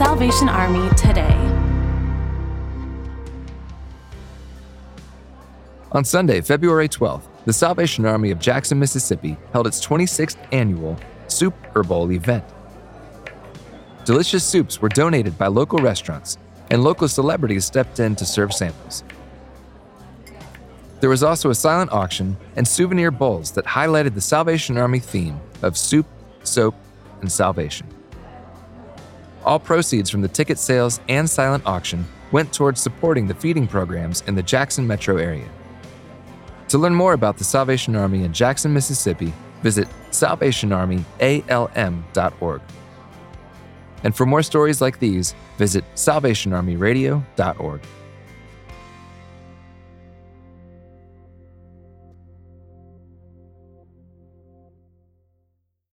Salvation Army today. On Sunday, February 12th, the Salvation Army of Jackson, Mississippi held its 26th annual Soup Bowl event. Delicious soups were donated by local restaurants, and local celebrities stepped in to serve samples. There was also a silent auction and souvenir bowls that highlighted the Salvation Army theme of soup, soap, and salvation. All proceeds from the ticket sales and silent auction went towards supporting the feeding programs in the Jackson metro area. To learn more about the Salvation Army in Jackson, Mississippi, visit salvationarmyalm.org. And for more stories like these, visit salvationarmyradio.org.